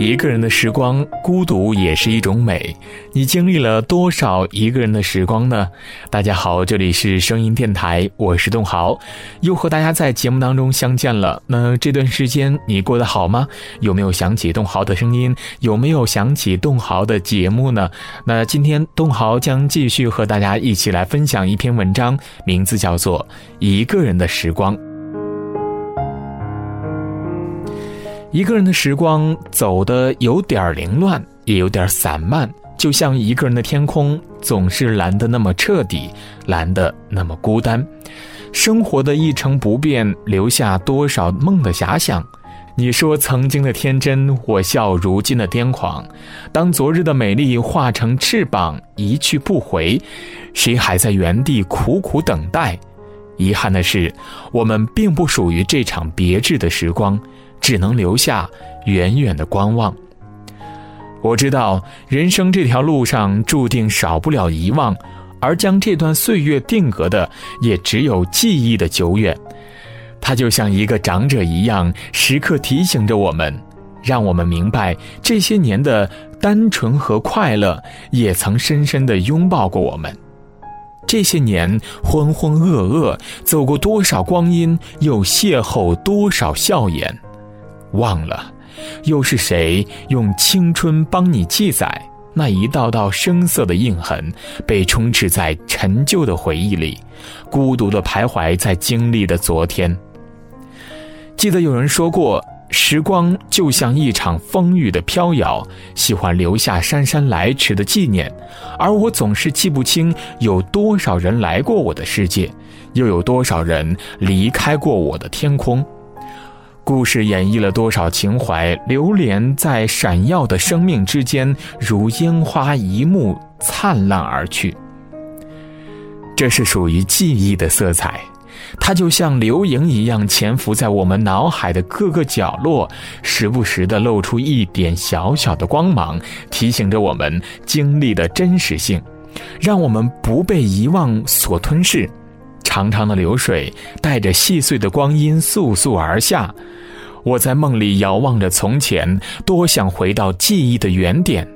一个人的时光，孤独也是一种美。你经历了多少一个人的时光呢？大家好，这里是声音电台，我是栋豪，又和大家在节目当中相见了。那这段时间你过得好吗？有没有想起栋豪的声音？有没有想起栋豪的节目呢？那今天栋豪将继续和大家一起来分享一篇文章，名字叫做《一个人的时光》。一个人的时光走得有点凌乱，也有点散漫，就像一个人的天空总是蓝得那么彻底，蓝得那么孤单。生活的一成不变，留下多少梦的遐想？你说曾经的天真，我笑如今的癫狂。当昨日的美丽化成翅膀一去不回，谁还在原地苦苦等待？遗憾的是，我们并不属于这场别致的时光。只能留下远远的观望。我知道人生这条路上注定少不了遗忘，而将这段岁月定格的也只有记忆的久远。它就像一个长者一样，时刻提醒着我们，让我们明白这些年的单纯和快乐，也曾深深的拥抱过我们。这些年浑浑噩噩，走过多少光阴，又邂逅多少笑颜。忘了，又是谁用青春帮你记载那一道道生涩的印痕，被充斥在陈旧的回忆里，孤独的徘徊在经历的昨天。记得有人说过，时光就像一场风雨的飘摇，喜欢留下姗姗来迟的纪念，而我总是记不清有多少人来过我的世界，又有多少人离开过我的天空。故事演绎了多少情怀，流连在闪耀的生命之间，如烟花一幕灿烂而去。这是属于记忆的色彩，它就像流萤一样潜伏在我们脑海的各个角落，时不时的露出一点小小的光芒，提醒着我们经历的真实性，让我们不被遗忘所吞噬。长长的流水带着细碎的光阴簌簌而下。我在梦里遥望着从前，多想回到记忆的原点，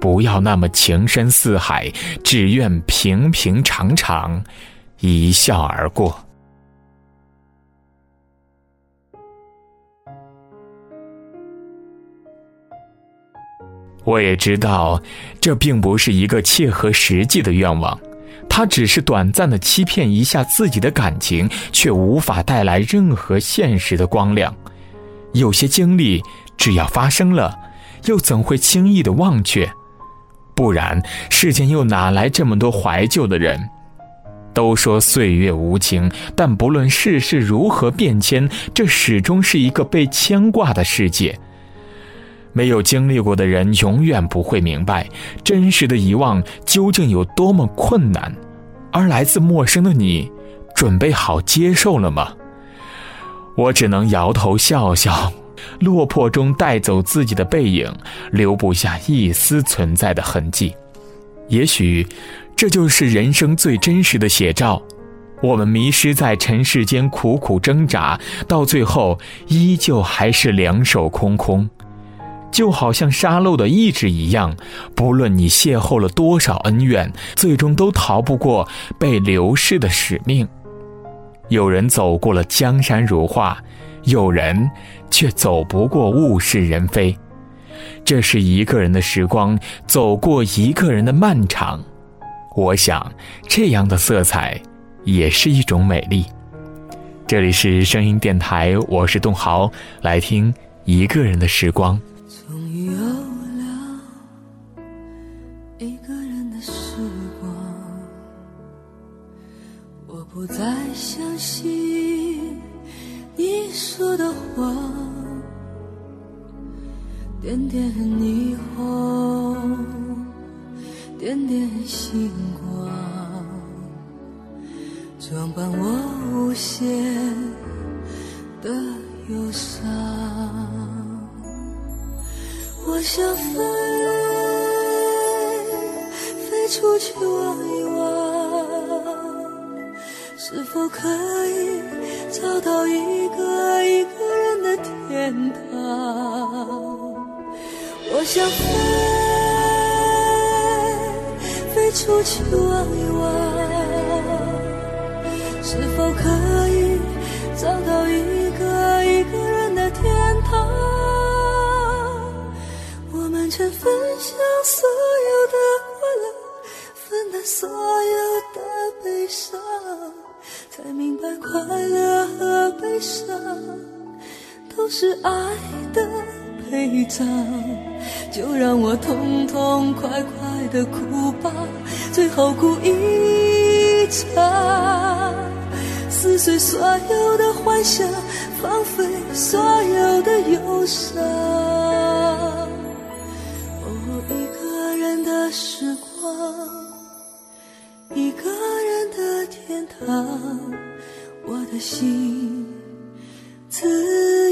不要那么情深似海，只愿平平常常，一笑而过。我也知道，这并不是一个切合实际的愿望，它只是短暂的欺骗一下自己的感情，却无法带来任何现实的光亮。有些经历，只要发生了，又怎会轻易的忘却？不然，世间又哪来这么多怀旧的人？都说岁月无情，但不论世事如何变迁，这始终是一个被牵挂的世界。没有经历过的人，永远不会明白真实的遗忘究竟有多么困难。而来自陌生的你，准备好接受了吗？我只能摇头笑笑，落魄中带走自己的背影，留不下一丝存在的痕迹。也许，这就是人生最真实的写照。我们迷失在尘世间，苦苦挣扎，到最后依旧还是两手空空，就好像沙漏的意志一样。不论你邂逅了多少恩怨，最终都逃不过被流逝的使命。有人走过了江山如画，有人却走不过物是人非。这是一个人的时光，走过一个人的漫长。我想，这样的色彩也是一种美丽。这里是声音电台，我是栋豪，来听一个人的时光。不再相信你说的话，点点霓虹，点点星光，装扮我无限的忧伤。我想飞，飞出去望一望。是否可以找到一个一个人的天堂？我想飞，飞出去望一望，是否可以找到一个一个人的天堂？我们曾分享所有的，所有的悲伤，才明白快乐和悲伤都是爱的陪葬。就让我痛痛快快的哭吧，最后哭一场，撕碎所有的幻想，放飞所有的忧伤。哦，一个人的时光，天堂，我的心。自由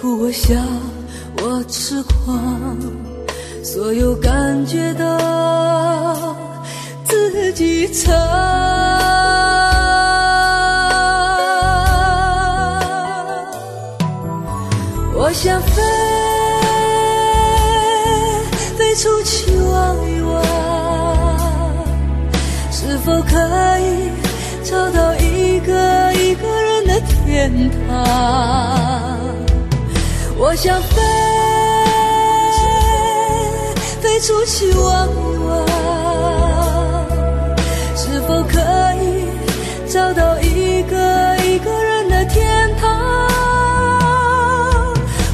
哭，我笑，我痴狂，所有感觉都自己尝。我想飞，飞出去望一望，是否可以找到一个一个人的天堂？我想飞，飞出去望一望，是否可以找到一个一个人的天堂？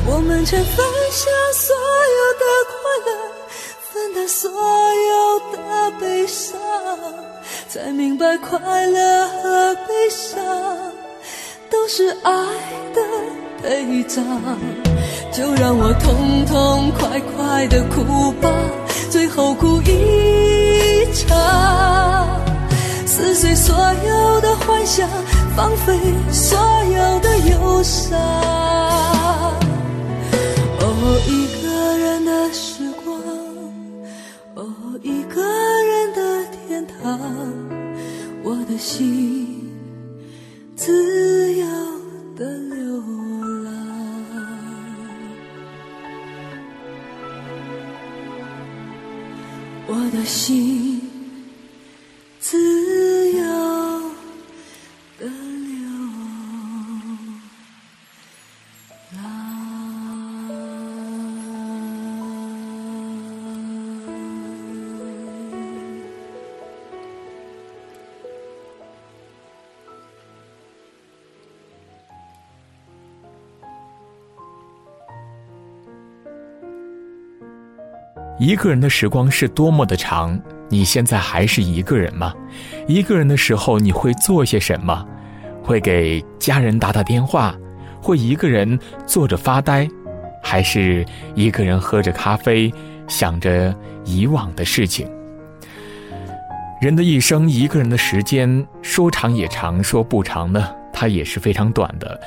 我们曾分享所有的快乐，分担所有的悲伤，才明白快乐和悲伤都是爱的陪葬。就让我痛痛快快的哭吧，最后哭一场，撕碎所有的幻想，放飞所有的忧伤。哦，一个人的时光，哦，一个人的天堂，我的心自由的我的心。一个人的时光是多么的长，你现在还是一个人吗？一个人的时候，你会做些什么？会给家人打打电话？会一个人坐着发呆？还是一个人喝着咖啡，想着以往的事情？人的一生，一个人的时间说长也长，说不长呢，它也是非常短的。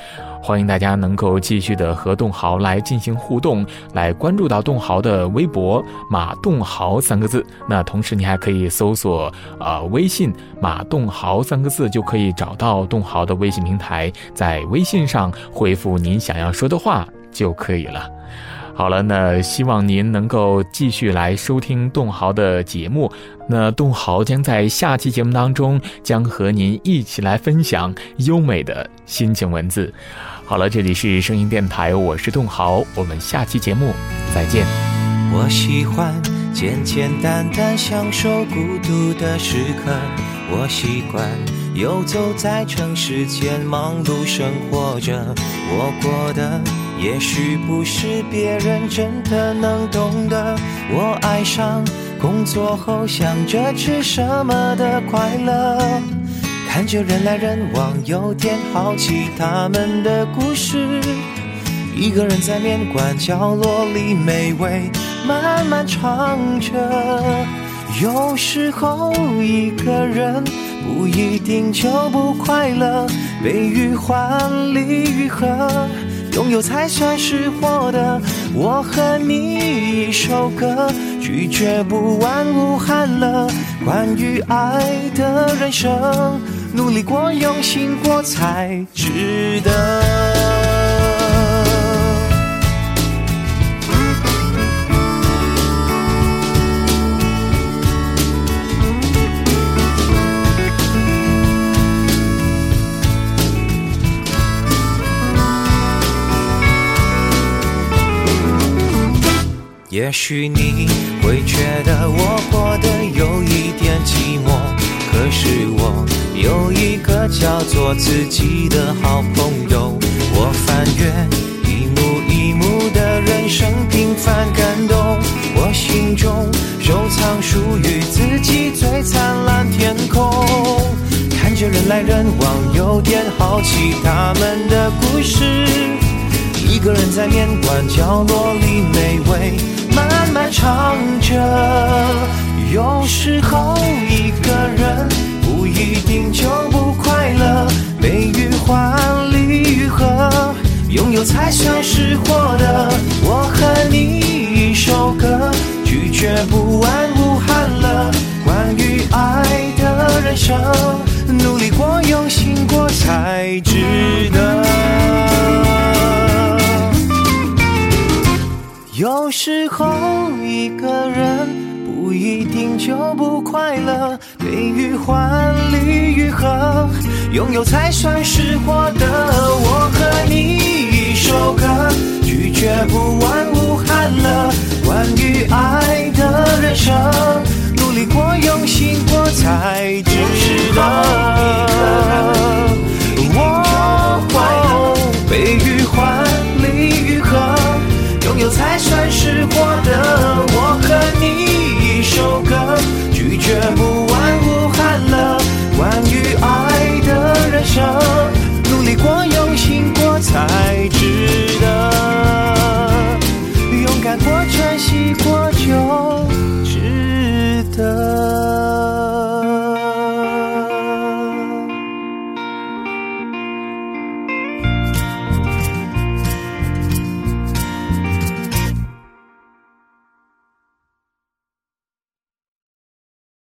欢迎大家能够继续的和栋豪来进行互动，来关注到栋豪的微博“马栋豪”三个字。那同时你还可以搜索呃微信“马栋豪”三个字，就可以找到栋豪的微信平台，在微信上回复您想要说的话就可以了。好了，那希望您能够继续来收听栋豪的节目。那栋豪将在下期节目当中将和您一起来分享优美的心情文字。好了，这里是声音电台，我是栋豪，我们下期节目再见。我喜欢简简单单享受孤独的时刻，我习惯游走在城市间忙碌生活着，我过的也许不是别人真的能懂得。我爱上工作后想着吃什么的快乐，看着人来人往，有点好奇他们的故事。一个人在面馆角落里美味慢慢尝着，有时候一个人不一定就不快乐，悲与欢，离与合，拥有才算是获得。我和你一首歌，拒绝不完无憾了。关于爱的人生，努力过，用心过才值得。也许你会觉得我活得有一点寂寞，可是我有一个叫做自己的好朋友。我翻阅一幕一幕的人生平凡感动，我心中收藏属于自己最灿烂天空。看着人来人往，有点好奇他们的故事。一个人在面馆角落里美味。慢慢唱着，有时候一个人不一定就不快乐，悲与欢，离与合，拥有才算是获得。我和你一首歌，拒绝不完无憾了。关于爱的人生，时候一个人不一定就不快乐，悲与欢，离与合，拥有才算是获得。我和你一首歌，拒绝不完无憾了。关于爱